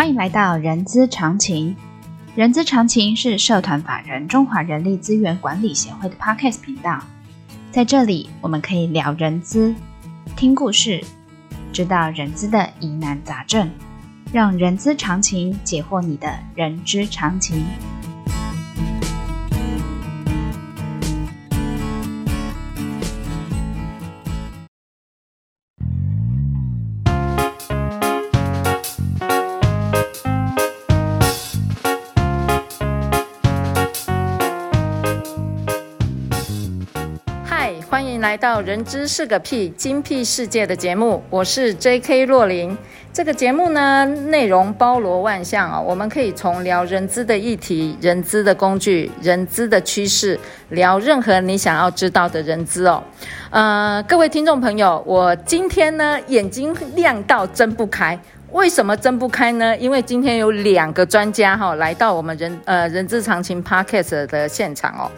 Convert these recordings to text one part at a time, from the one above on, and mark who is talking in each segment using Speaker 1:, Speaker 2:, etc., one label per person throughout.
Speaker 1: 欢迎来到人资常情。人资常情是社团法人中华人力资源管理协会的 Podcast 频道，在这里我们可以聊人资，听故事，知道人资的疑难杂症，让人资常情解惑你的人之常情。
Speaker 2: 迎来到人资是个屁精辟世界的节目，我是 J.K. 若琳。这个节目呢，内容包罗万象啊，我们可以从聊人资的议题、人资的工具、人资的趋势，聊任何你想要知道的人资哦。呃，各位听众朋友，我今天呢眼睛亮到睁不开。为什么睁不开呢？因为今天有两个专家哈、哦、来到我们人呃人之常情 Podcast 的现场哦，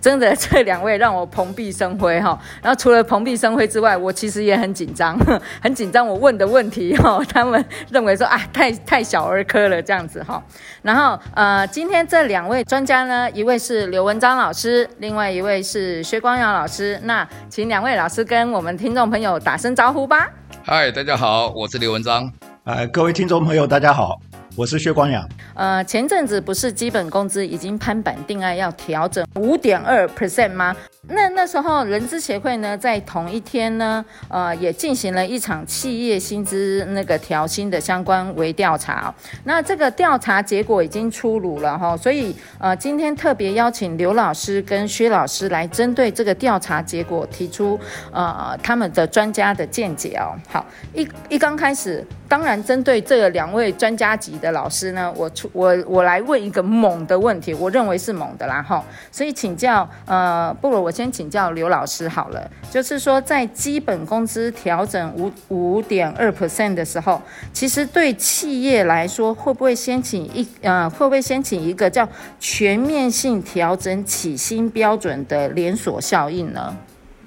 Speaker 2: 真的 这两位让我蓬荜生辉哈、哦。然后除了蓬荜生辉之外，我其实也很紧张，很紧张。我问的问题哈、哦，他们认为说啊太太小儿科了这样子哈、哦。然后呃今天这两位专家呢，一位是刘文章老师，另外一位是薛光尧老师。那请两位老师跟我们听众朋友打声招呼吧。
Speaker 3: 嗨，大家好，我是刘文章。
Speaker 4: 呃，各位听众朋友，大家好，我是薛光阳。
Speaker 2: 呃，前阵子不是基本工资已经拍板定案要调整五点二 percent 吗？那那时候人资协会呢，在同一天呢，呃，也进行了一场企业薪资那个调薪的相关微调查。那这个调查结果已经出炉了哈，所以呃，今天特别邀请刘老师跟薛老师来针对这个调查结果提出呃他们的专家的见解哦。好，一一刚开始，当然针对这两位专家级的老师呢，我出我我来问一个猛的问题，我认为是猛的啦哈。所以请教呃，不如我。先请教刘老师好了，就是说在基本工资调整五五点二 percent 的时候，其实对企业来说，会不会先请一呃，会不会先请一个叫全面性调整起薪标准的连锁效应呢？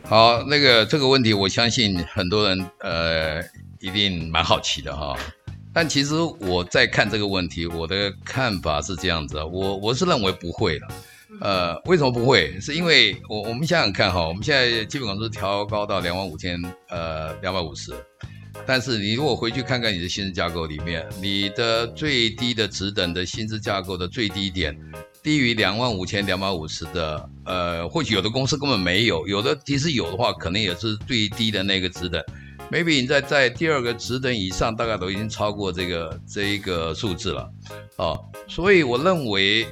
Speaker 3: 好，那个这个问题，我相信很多人呃一定蛮好奇的哈。但其实我在看这个问题，我的看法是这样子啊，我我是认为不会了。呃，为什么不会？是因为我我们想想看哈，我们现在基本工资调高到两万五千呃两百五十，但是你如果回去看看你的薪资架构里面，你的最低的职等的薪资架构的最低点低于两万五千两百五十的，呃，或许有的公司根本没有，有的其实有的话，可能也是最低的那个职等，maybe 你在在第二个职等以上，大概都已经超过这个这一个数字了，哦，所以我认为。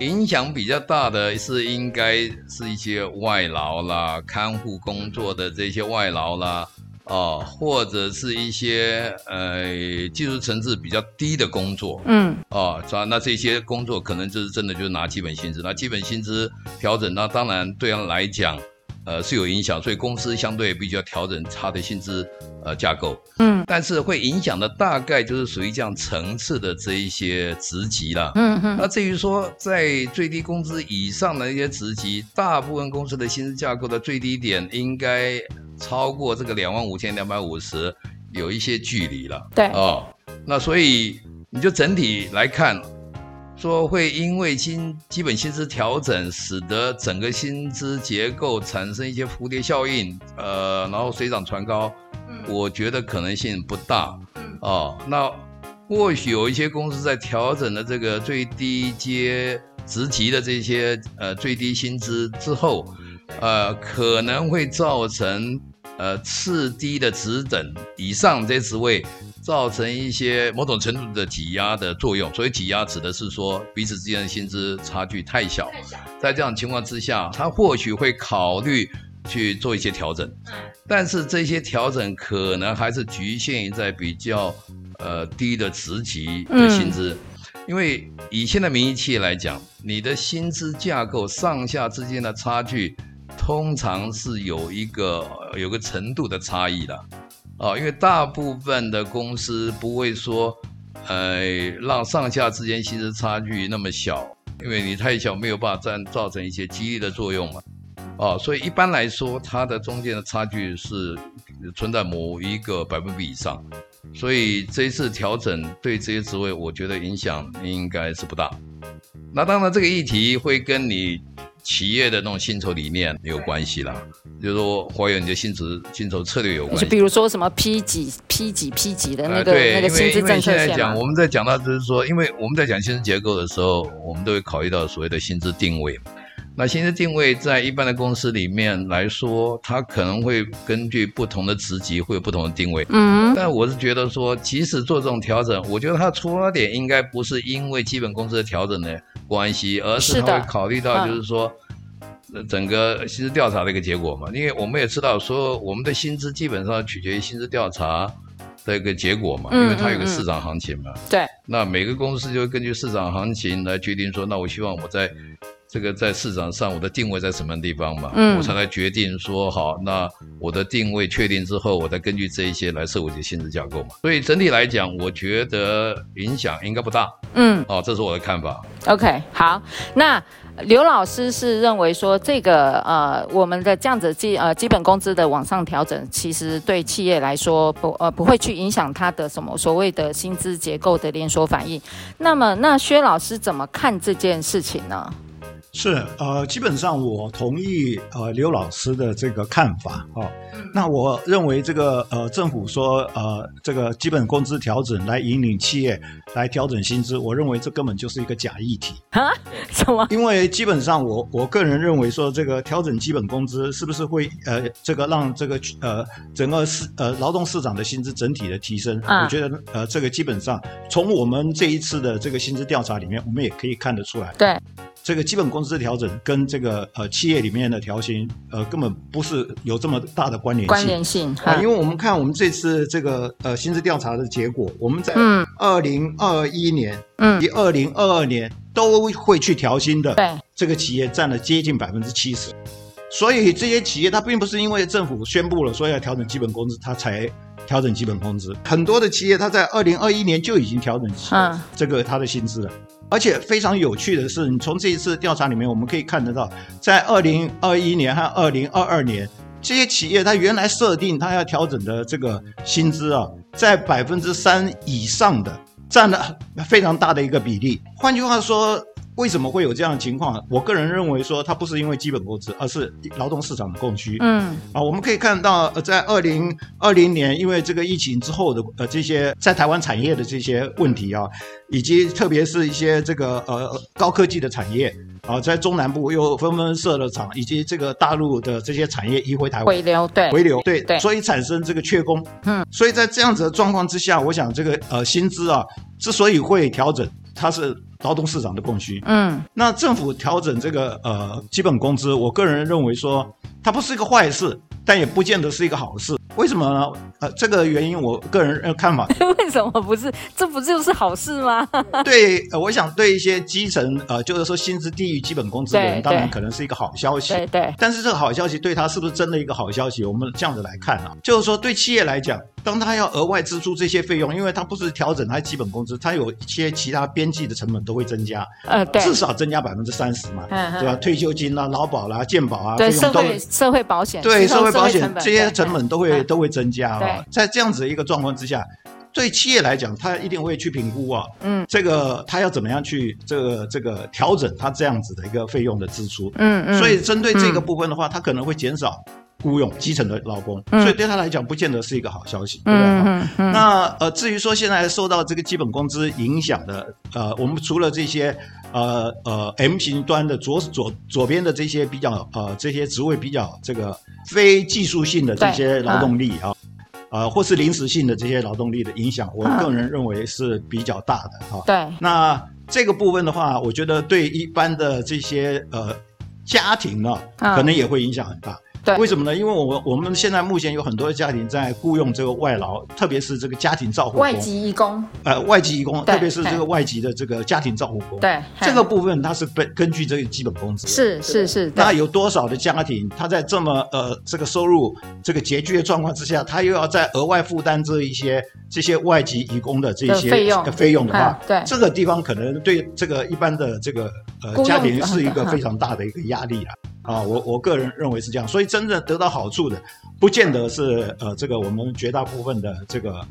Speaker 3: 影响比较大的是应该是一些外劳啦，看护工作的这些外劳啦，哦，或者是一些呃技术层次比较低的工作，嗯，哦，那这些工作可能就是真的就是拿基本薪资，那基本薪资调整，那当然对他来讲。呃，是有影响，所以公司相对必须要调整它的薪资呃架构，嗯，但是会影响的大概就是属于这样层次的这一些职级了，嗯嗯。那至于说在最低工资以上的一些职级，大部分公司的薪资架构的最低点应该超过这个两万五千两百五十，有一些距离了，对，哦，那所以你就整体来看。说会因为薪基本薪资调整，使得整个薪资结构产生一些蝴蝶效应，呃，然后水涨船高，嗯，我觉得可能性不大，嗯，哦，那或许有一些公司在调整了这个最低阶职级的这些呃最低薪资之后，呃，可能会造成呃次低的职等以上这些职位。造成一些某种程度的挤压的作用，所以挤压指的是说彼此之间的薪资差距太小，在这样情况之下，他或许会考虑去做一些调整，但是这些调整可能还是局限于在比较呃低的职级的薪资，因为以现在民营企业来讲，你的薪资架构上下之间的差距通常是有一个有个程度的差异的。啊，因为大部分的公司不会说，呃，让上下之间薪资差距那么小，因为你太小没有办法造造成一些激励的作用嘛。啊，所以一般来说，它的中间的差距是存在某一个百分比以上。所以这一次调整对这些职位，我觉得影响应该是不大。那当然，这个议题会跟你企业的那种薪酬理念有关系啦，就是说，还有你的薪资薪酬策略有关系。
Speaker 2: 就比如说什么 P 几 P 几 P 几的那
Speaker 3: 个、
Speaker 2: 那个薪资政策线。
Speaker 3: 现在讲，我们在讲到就是说，因为我们在讲薪资结构的时候，我们都会考虑到所谓的薪资定位。那薪资定位在一般的公司里面来说，它可能会根据不同的职级会有不同的定位。嗯，但我是觉得说，即使做这种调整，我觉得它出发点应该不是因为基本工资的调整的关系，而是他会考虑到就是说，整个薪资调查的一个结果嘛。因为我们也知道说，我们的薪资基本上取决于薪资调查的一个结果嘛，因为它有个市场行情嘛。对。那每个公司就会根据市场行情来决定说，那我希望我在。这个在市场上，我的定位在什么地方嘛？嗯，我才来决定说好，那我的定位确定之后，我再根据这一些来设我的薪资架构嘛。所以整体来讲，我觉得影响应该不大。嗯，哦，这是我的看法。
Speaker 2: OK，好，那刘老师是认为说这个呃，我们的这样子基呃基本工资的往上调整，其实对企业来说不呃不会去影响它的什么所谓的薪资结构的连锁反应。那么，那薛老师怎么看这件事情呢？
Speaker 4: 是呃，基本上我同意呃刘老师的这个看法哦。那我认为这个呃政府说呃这个基本工资调整来引领企业来调整薪资，我认为这根本就是一个假议题啊？
Speaker 2: 什么？
Speaker 4: 因为基本上我我个人认为说这个调整基本工资是不是会呃这个让这个呃整个市呃劳动市场的薪资整体的提升？啊、我觉得呃这个基本上从我们这一次的这个薪资调查里面，我们也可以看得出来。
Speaker 2: 对。
Speaker 4: 这个基本工资调整跟这个呃企业里面的调薪呃根本不是有这么大的关联性。
Speaker 2: 关联性
Speaker 4: 啊，因为我们看我们这次这个呃薪资调查的结果，我们在二零二一年嗯，二零二二年都会去调薪的，对这个企业占了接近百分之七十。所以这些企业它并不是因为政府宣布了说要调整基本工资，它才调整基本工资。很多的企业它在二零二一年就已经调整嗯这个它的薪资了。而且非常有趣的是，你从这一次调查里面，我们可以看得到，在二零二一年和二零二二年，这些企业它原来设定它要调整的这个薪资啊，在百分之三以上的，占了非常大的一个比例。换句话说，为什么会有这样的情况？我个人认为说，它不是因为基本工资，而是劳动市场的供需。嗯，啊，我们可以看到，呃，在二零二零年，因为这个疫情之后的呃这些在台湾产业的这些问题啊，以及特别是一些这个呃高科技的产业啊，在中南部又纷纷设了厂，以及这个大陆的这些产业移回台湾，
Speaker 2: 回流，对，
Speaker 4: 回流，对对，所以产生这个缺工。嗯，所以在这样子的状况之下，我想这个呃薪资啊，之所以会调整，它是。劳动市场的供需，嗯，那政府调整这个呃基本工资，我个人认为说它不是一个坏事，但也不见得是一个好事。为什么呢？呃，这个原因我个人呃看法。
Speaker 2: 为什么不是？这不就是好事吗？
Speaker 4: 对，呃，我想对一些基层呃，就是说薪资低于基本工资的人，当然可能是一个好消息。对对。但是这个好消息对他是不是真的一个好消息？我们这样子来看啊，就是说对企业来讲，当他要额外支出这些费用，因为他不是调整他基本工资，他有一些其他边际的成本都会增加。呃，对。至少增加百分之三十嘛，对吧？退休金啦、劳保啦、健保啊，
Speaker 2: 对，社会社会保险，
Speaker 4: 对，社会保险这些成本都会都会增加啊。在这样子的一个状况之下，对企业来讲，他一定会去评估啊，嗯，这个他要怎么样去这个这个调整他这样子的一个费用的支出，嗯嗯，所以针对这个部分的话，他可能会减少雇佣基层的劳工，所以对他来讲不见得是一个好消息，对不对？嗯嗯。那呃，至于说现在受到这个基本工资影响的，呃，我们除了这些呃呃 M 型端的左左左边的这些比较呃这些职位比较这个非技术性的这些劳动力啊。呃，或是临时性的这些劳动力的影响，我个人认为是比较大的哈。对，那这个部分的话，我觉得对一般的这些呃家庭呢，可能也会影响很大。对，为什么呢？因为我们我们现在目前有很多的家庭在雇佣这个外劳，特别是这个家庭照护，
Speaker 2: 外籍义工。
Speaker 4: 呃，外籍义工，特别是这个外籍的这个家庭照护工。对，这个部分它是根根据这个基本工资。
Speaker 2: 是是是。
Speaker 4: 那有多少的家庭，他在这么呃这个收入这个拮据的状况之下，他又要再额外负担这一些这些外籍义工的这些费用费用的话，对这个地方可能对这个一般的这个呃家庭是一个非常大的一个压力啊。啊，我我个人认为是这样，所以真正得到好处的，不见得是呃这个我们绝大部分的这个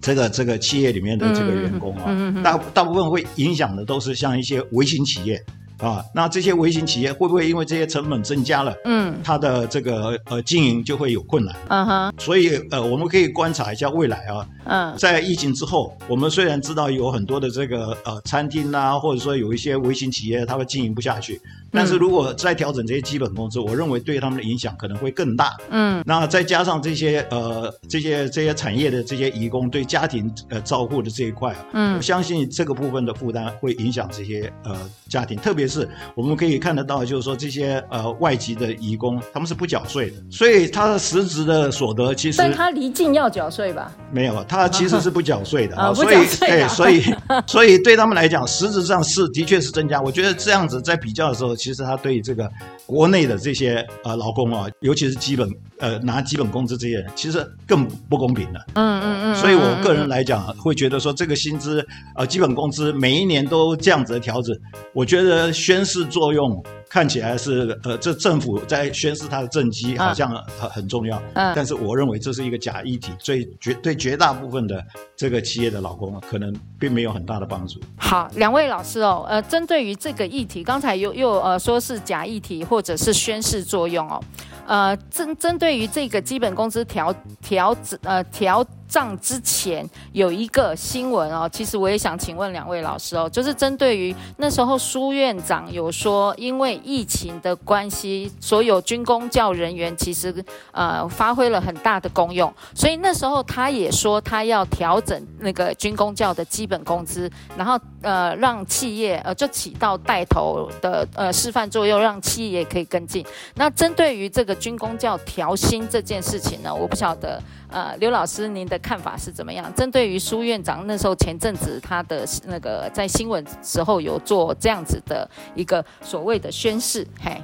Speaker 4: 这个这个企业里面的这个员工啊，嗯嗯嗯、大大部分会影响的都是像一些微型企业。啊，那这些微型企业会不会因为这些成本增加了，嗯，它的这个呃经营就会有困难，嗯哼，所以呃我们可以观察一下未来啊，嗯，在疫情之后，我们虽然知道有很多的这个呃餐厅啊，或者说有一些微型企业它会经营不下去，但是如果再调整这些基本工资，我认为对他们的影响可能会更大，嗯，那再加上这些呃这些这些产业的这些移工对家庭呃照顾的这一块啊，嗯，我相信这个部分的负担会影响这些呃家庭，特别是。是，我们可以看得到，就是说这些呃外籍的移工，他们是不缴税的，所以他的实质的所得其实，
Speaker 2: 但他离境要缴税吧？
Speaker 4: 没有，他其实是不缴税的啊，所以对，所以 所以对他们来讲，实质上是的确是增加。我觉得这样子在比较的时候，其实他对这个国内的这些呃劳工啊，尤其是基本呃拿基本工资这些人，其实更不公平的。嗯嗯嗯。所以我个人来讲，会觉得说这个薪资呃基本工资每一年都这样子的调整，我觉得。宣示作用看起来是呃，这政府在宣示它的政绩好像很很重要，嗯，但是我认为这是一个假议题，所以绝对绝大部分的这个企业的劳工可能并没有很大的帮助。
Speaker 2: 好，两位老师哦，呃，针对于这个议题，刚才又又呃说是假议题或者是宣示作用哦，呃，针针对于这个基本工资调调呃调。上之前有一个新闻哦，其实我也想请问两位老师哦，就是针对于那时候苏院长有说，因为疫情的关系，所有军工教人员其实呃发挥了很大的功用，所以那时候他也说他要调整那个军工教的基本工资，然后呃让企业呃就起到带头的呃示范作用，让企业可以跟进。那针对于这个军工教调薪这件事情呢，我不晓得。呃，刘老师，您的看法是怎么样？针对于苏院长那时候前阵子他的那个在新闻时候有做这样子的一个所谓的宣誓，嘿，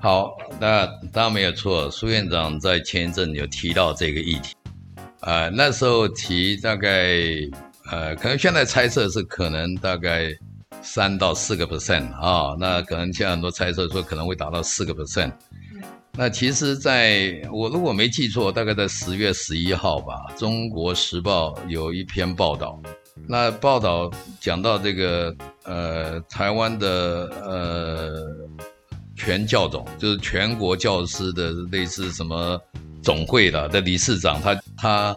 Speaker 3: 好，那当然没有错。苏院长在前一阵有提到这个议题，呃，那时候提大概呃，可能现在猜测是可能大概三到四个 percent 啊，那可能现在很多猜测说可能会达到四个 percent。那其实在，在我如果没记错，大概在十月十一号吧，《中国时报》有一篇报道。那报道讲到这个，呃，台湾的呃全教总，就是全国教师的类似什么总会的的理事长，他他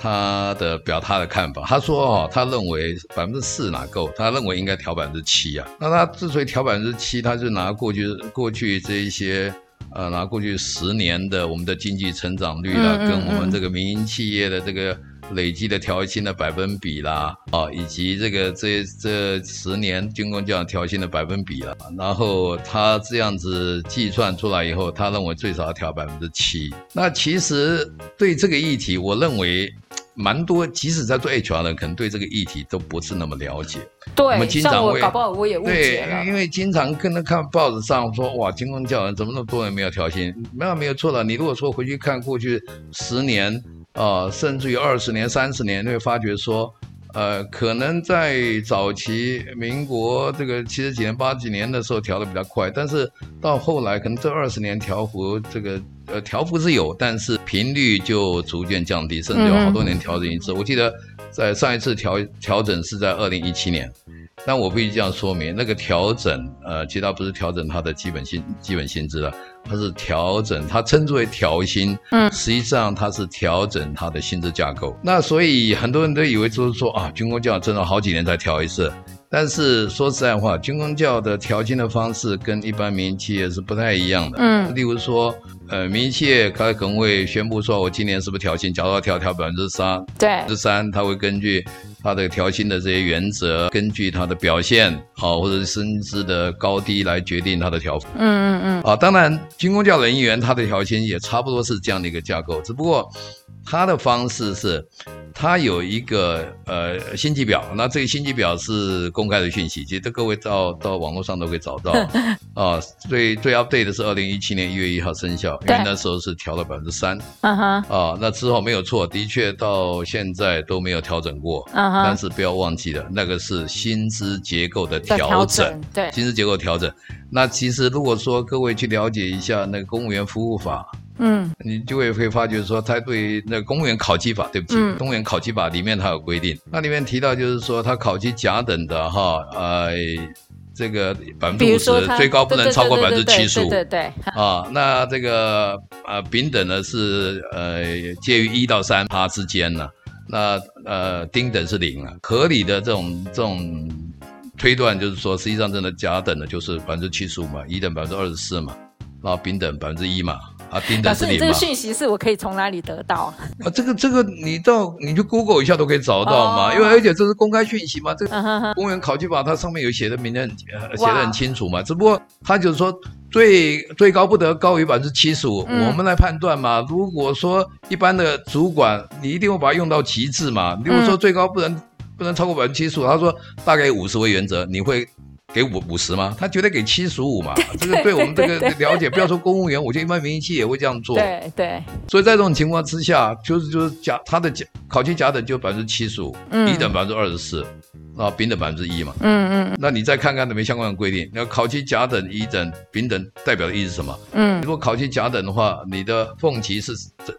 Speaker 3: 他的表他的看法，他说哦，他认为百分之四哪够，他认为应该调百分之七啊。那他之所以调百分之七，他就拿过去过去这一些。呃，拿过去十年的我们的经济成长率啊，跟我们这个民营企业的这个累计的调薪的百分比啦，啊，以及这个这这十年军工教调薪的百分比啦，然后他这样子计算出来以后，他认为最少要调百分之七。那其实对这个议题，我认为。蛮多，即使在做 HR 的，可能对这个议题都不是那么了解。
Speaker 2: 对，我们经常会，搞不好我也误解了。
Speaker 3: 对，因为经常跟他看报纸上说，哇，军工教人怎么那么多人没有调薪？没有，没有错了。你如果说回去看过去十年啊、呃，甚至于二十年、三十年，你会发觉说，呃，可能在早期民国这个七十几年、八几年的时候调的比较快，但是到后来可能这二十年调幅这个。呃，调幅是有，但是频率就逐渐降低，甚至有好多年调整一次。嗯、我记得在上一次调调整是在二零一七年，但我必须这样说明，那个调整，呃，其实它不是调整它的基本薪基本薪资了，它是调整，它称之为调薪，嗯，实际上它是调整它的薪资架构。那所以很多人都以为就是说啊，军工教真的好几年才调一次。但是说实在话，军工教的调薪的方式跟一般民营企业是不太一样的。嗯，例如说，呃，民营企业它可能会宣布说，我今年是不是调薪？假如要调调百分之三，对，百分之三，他会根据他的调薪的这些原则，根据他的表现，好，或者是薪资的高低来决定他的调幅。嗯嗯嗯。啊，当然，军工教人员他的调薪也差不多是这样的一个架构，只不过他的方式是。它有一个呃薪级表，那这个薪级表是公开的讯息，其实各位到到网络上都可以找到 啊。最最 update 的是二零一七年一月一号生效，因为那时候是调了百分之三。嗯哼。啊，那之后没有错，的确到现在都没有调整过。嗯哼。但是不要忘记了，那个是薪资结构的调整。对。薪资结构调整。那其实如果说各位去了解一下那个公务员服务法。嗯，你就会会发觉说，他对那公务员考绩法，对不起，嗯、公务员考绩法里面它有规定，那里面提到就是说，他考绩甲等的哈，呃，这个百分之五十，最高不能超过百分之七十五，对对，对，啊，那这个呃丙等呢是呃介于一到三趴之间呢，那呃丁等是零啊，合理的这种这种推断就是说，实际上真的甲等的就是百分之七十五嘛，乙等百分之二十四嘛，然后丙等百分之一嘛。啊，是你这个
Speaker 2: 讯息是我可以从哪里得到？
Speaker 3: 啊，这个这个你到你就 Google 一下都可以找到嘛，哦、因为而且这是公开讯息嘛，这个公务员考绩法它上面有写的明的很写的很清楚嘛，只不过他就是说最最高不得高于百分之七十五，我们来判断嘛。如果说一般的主管，你一定会把它用到极致嘛。如果说最高不能、嗯、不能超过百分之七十五，他说大概五十为原则，你会。给五五十吗？他绝对给七十五嘛。这个对我们这个了解，不要说公务员，我觉得一般民营企业也会这样做。
Speaker 2: 对对。
Speaker 3: 所以在这种情况之下，就是就是甲他的甲考绩甲等就百分之七十五，乙等百分之二十四，啊，丙等百分之一嘛。嗯嗯。那你再看看有没有相关的规定？那考绩甲等、乙等、丙等代表的意思是什么？嗯。如果考绩甲等的话，你的俸期是这。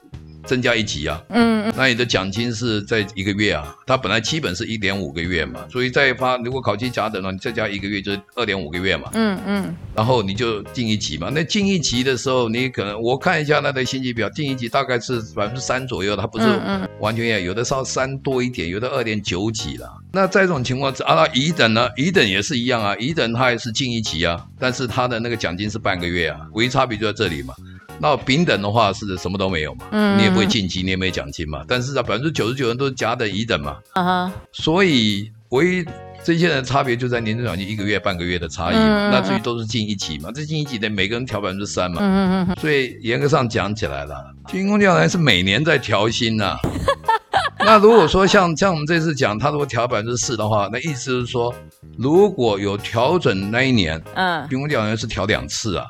Speaker 3: 增加一级啊，嗯，那你的奖金是在一个月啊，它本来基本是一点五个月嘛，所以再发，如果考绩甲等了，你再加一个月就是二点五个月嘛，嗯嗯，然后你就进一级嘛，那进一级的时候，你可能我看一下那的薪级表，进一级大概是百分之三左右，它不是完全也有的稍三多一点，有的二点九几了。那在这种情况啊，乙等呢，乙等也是一样啊，乙等他也是进一级啊，但是他的那个奖金是半个月啊，唯一差别就在这里嘛。那丙等的话是什么都没有嘛，嗯，你也不会晋级，你也没奖金嘛。但是啊，百分之九十九人都是甲等、乙等嘛，啊哈。所以唯一这些人的差别就在年终奖金一个月、半个月的差异嘛。那至于都是进一级嘛，这进一级的每个人调百分之三嘛。所以严格上讲起来了，军工教员是每年在调薪呐。那如果说像像我们这次讲，他如果调百分之四的话，那意思是说，如果有调整那一年，嗯，军工教员是调两次啊。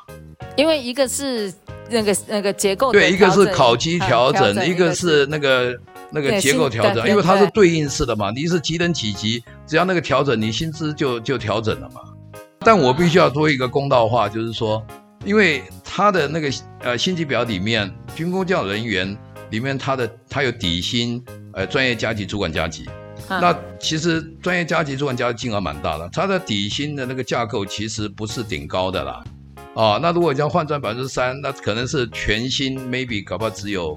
Speaker 2: 因为一个是。那个那个结构
Speaker 3: 对，一个是考级调整，一个是那个那个结构调整，因为它是对应式的嘛。你是几等几级，只要那个调整，你薪资就就调整了嘛。但我必须要说一个公道话，就是说，因为他的那个呃薪级表里面，军工教人员里面他的他有底薪，呃专业加级、主管加级。那其实专业加级、主管加级金额蛮大的，他的底薪的那个架构其实不是顶高的啦。啊、哦，那如果你要换算百分之三，那可能是全新，maybe 搞不好只有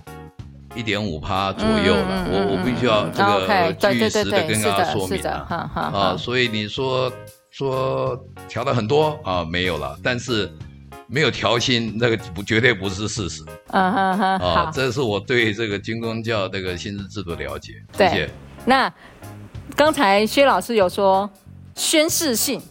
Speaker 3: 一点五趴左右了。嗯、我我必须要这个据实的跟大家说明啊。啊，所以你说说调的很多啊，没有了，但是没有调薪，那个不绝对不是事实。嗯哼哼，啊，这是我对这个军工教这个薪资制度了解。谢谢。
Speaker 2: 那刚才薛老师有说宣誓性。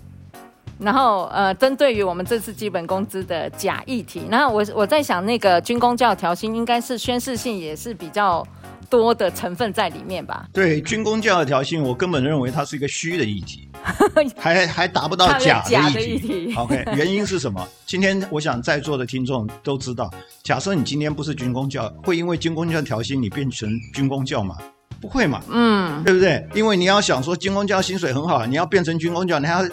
Speaker 2: 然后，呃，针对于我们这次基本工资的假议题，然后我我在想，那个军工教调薪应该是宣示性也是比较多的成分在里面吧？
Speaker 4: 对，军工教调薪，我根本认为它是一个虚的议题，还还达不到假的议题。OK，原因是什么？今天我想在座的听众都知道，假设你今天不是军工教，会因为军工教调薪你变成军工教吗？不会嘛？嗯，对不对？因为你要想说军工教薪水很好，你要变成军工教，你还要。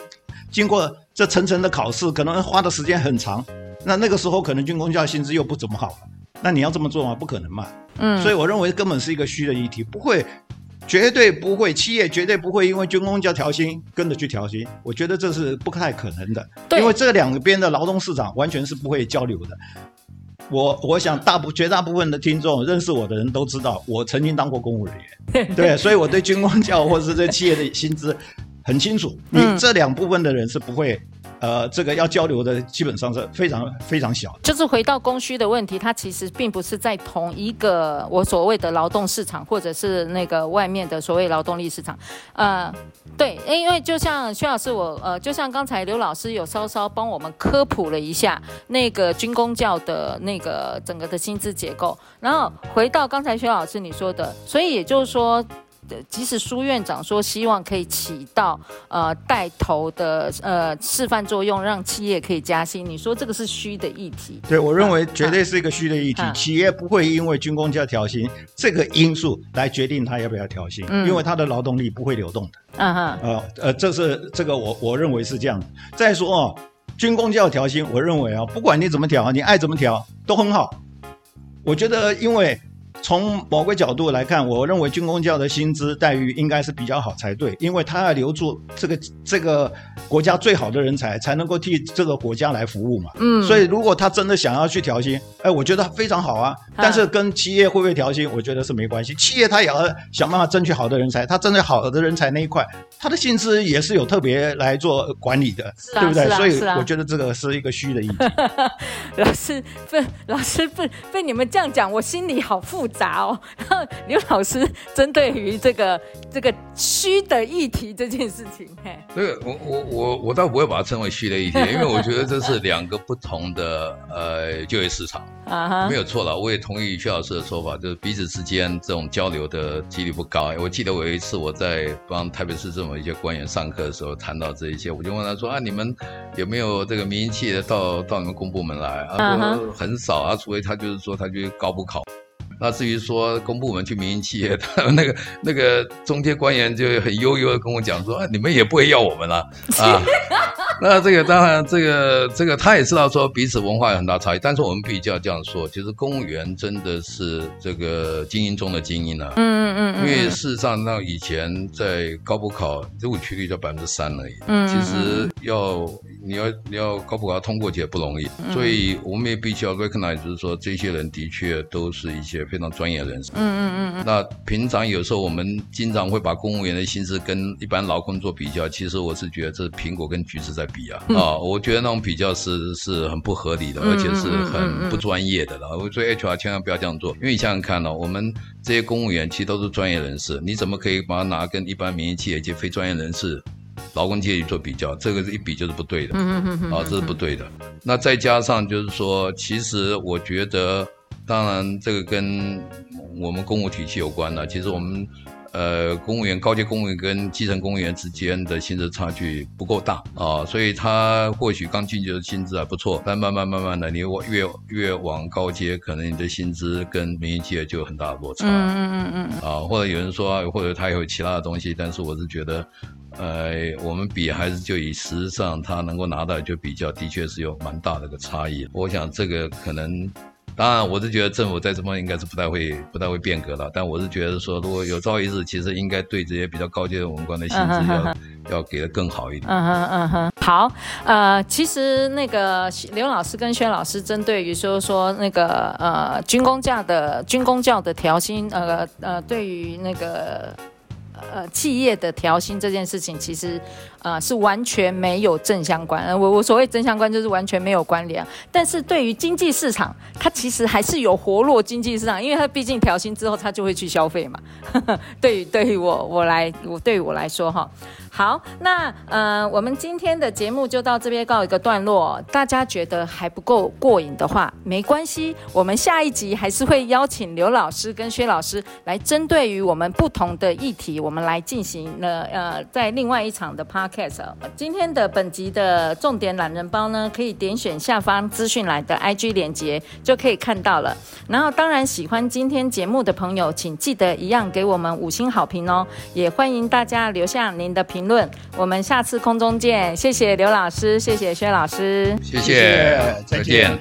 Speaker 4: 经过这层层的考试，可能花的时间很长，那那个时候可能军工教薪资又不怎么好了，那你要这么做吗？不可能嘛。嗯，所以我认为根本是一个虚的议题，不会，绝对不会，企业绝对不会因为军工教调薪跟着去调薪，我觉得这是不太可能的。对，因为这两边的劳动市场完全是不会交流的。我我想大部绝大部分的听众认识我的人都知道，我曾经当过公务人员，对，所以我对军工教或者是这企业的薪资。很清楚，你这两部分的人是不会，嗯、呃，这个要交流的基本上是非常非常小。
Speaker 2: 就是回到供需的问题，它其实并不是在同一个我所谓的劳动市场，或者是那个外面的所谓劳动力市场。呃，对，因为就像薛老师我，呃，就像刚才刘老师有稍稍帮我们科普了一下那个军工教的那个整个的薪资结构，然后回到刚才薛老师你说的，所以也就是说。即使苏院长说希望可以起到呃带头的呃示范作用，让企业可以加薪，你说这个是虚的议题？
Speaker 4: 对，我认为绝对是一个虚的议题。啊啊、企业不会因为军工要调薪这个因素来决定他要不要调薪，嗯、因为他的劳动力不会流动的。嗯哼，呃呃，这是这个我我认为是这样的。再说哦，军工要调薪，我认为啊，不管你怎么调，你爱怎么调都很好。我觉得因为。从某个角度来看，我认为军工教的薪资待遇应该是比较好才对，因为他要留住这个这个国家最好的人才，才能够替这个国家来服务嘛。嗯，所以如果他真的想要去调薪，哎，我觉得非常好啊。但是跟企业会不会调薪，我觉得是没关系。企业他也要想办法争取好的人才，他针对好的人才那一块，他的薪资也是有特别来做管理的，啊、对不对？所以我觉得这个是一个虚的议题。
Speaker 2: 老师不，老师不被你们这样讲，我心里好复杂。杂哦，然后刘老师针对于这个这个虚的议题这件事情，嘿，
Speaker 3: 这个我我我我倒不会把它称为虚的议题，因为我觉得这是两个不同的呃就业市场啊，没有错了。我也同意薛老师的说法，就是彼此之间这种交流的几率不高。我记得我有一次我在帮台北市政府一些官员上课的时候谈到这一些，我就问他说啊，你们有没有这个民营企业到到你们公部门来？啊，说很少啊，除非他就是说他就是高普考。那至于说公部门去民营企业，他 那个那个中介官员就很悠悠的跟我讲说，啊，你们也不会要我们了啊。那这个当然，这个这个他也知道说彼此文化有很大差异，但是我们必须要这样说，其实公务员真的是这个精英中的精英啊。嗯嗯嗯。因为事实上，那以前在高补考录取率就百分之三而已。嗯。其实要你要你要高补考通过也不容易，所以我们也必须要 recognize，就是说这些人的确都是一些非常专业的人士。嗯嗯嗯。那平常有时候我们经常会把公务员的薪资跟一般劳工做比较，其实我是觉得这是苹果跟橘子在。比啊啊！我觉得那种比较是是很不合理的，而且是很不专业的了。我说 HR 千万不要这样做，因为你想想看呢，我们这些公务员其实都是专业人士，你怎么可以把它拿跟一般民营企业及非专业人士、劳工阶级做比较？这个是一比就是不对的，啊，这是不对的。那再加上就是说，其实我觉得，当然这个跟我们公务体系有关了。其实我们。呃，公务员、高阶公务员跟基层公务员之间的薪资差距不够大啊，所以他或许刚进去的薪资还不错，但慢慢慢慢的，你越越往高阶，可能你的薪资跟民营企业就有很大的落差。嗯嗯嗯嗯。啊，或者有人说，或者他有其他的东西，但是我是觉得，呃，我们比还是就以实质上他能够拿到就比较，的确是有蛮大的一个差异。我想这个可能。当然，我是觉得政府在这方面应该是不太会、不太会变革了。但我是觉得说，如果有朝一日，其实应该对这些比较高阶的文官的薪资要、uh huh. 要给的更好一点。嗯哼嗯哼。
Speaker 2: 好，呃，其实那个刘老师跟薛老师针对于说说那个呃军工价的军工教的调薪，呃呃，对于那个。呃，企业的调薪这件事情，其实呃是完全没有正相关。我我所谓正相关，就是完全没有关联。但是对于经济市场，它其实还是有活络经济市场，因为它毕竟调薪之后，它就会去消费嘛。对于对于我我来我对于我来说哈。好，那呃，我们今天的节目就到这边告一个段落。大家觉得还不够过瘾的话，没关系，我们下一集还是会邀请刘老师跟薛老师来针对于我们不同的议题，我们来进行了呃，在另外一场的 park podcast。今天的本集的重点懒人包呢，可以点选下方资讯栏的 IG 链接就可以看到了。然后，当然喜欢今天节目的朋友，请记得一样给我们五星好评哦。也欢迎大家留下您的评论。论，我们下次空中见。谢谢刘老师，谢谢薛老师，
Speaker 3: 谢谢，再见。